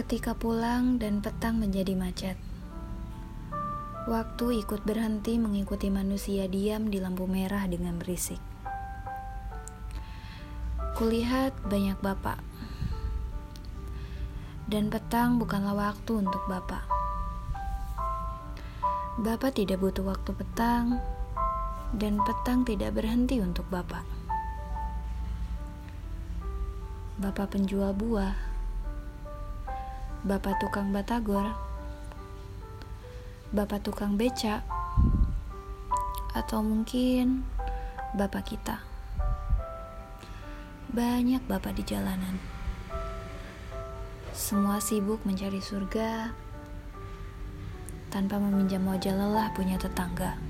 Ketika pulang dan petang menjadi macet. Waktu ikut berhenti mengikuti manusia diam di lampu merah dengan berisik. Kulihat banyak bapak. Dan petang bukanlah waktu untuk bapak. Bapak tidak butuh waktu petang, dan petang tidak berhenti untuk bapak. Bapak penjual buah, bapak tukang batagor, bapak tukang beca, atau mungkin bapak kita. Banyak bapak di jalanan. Semua sibuk mencari surga tanpa meminjam wajah lelah punya tetangga.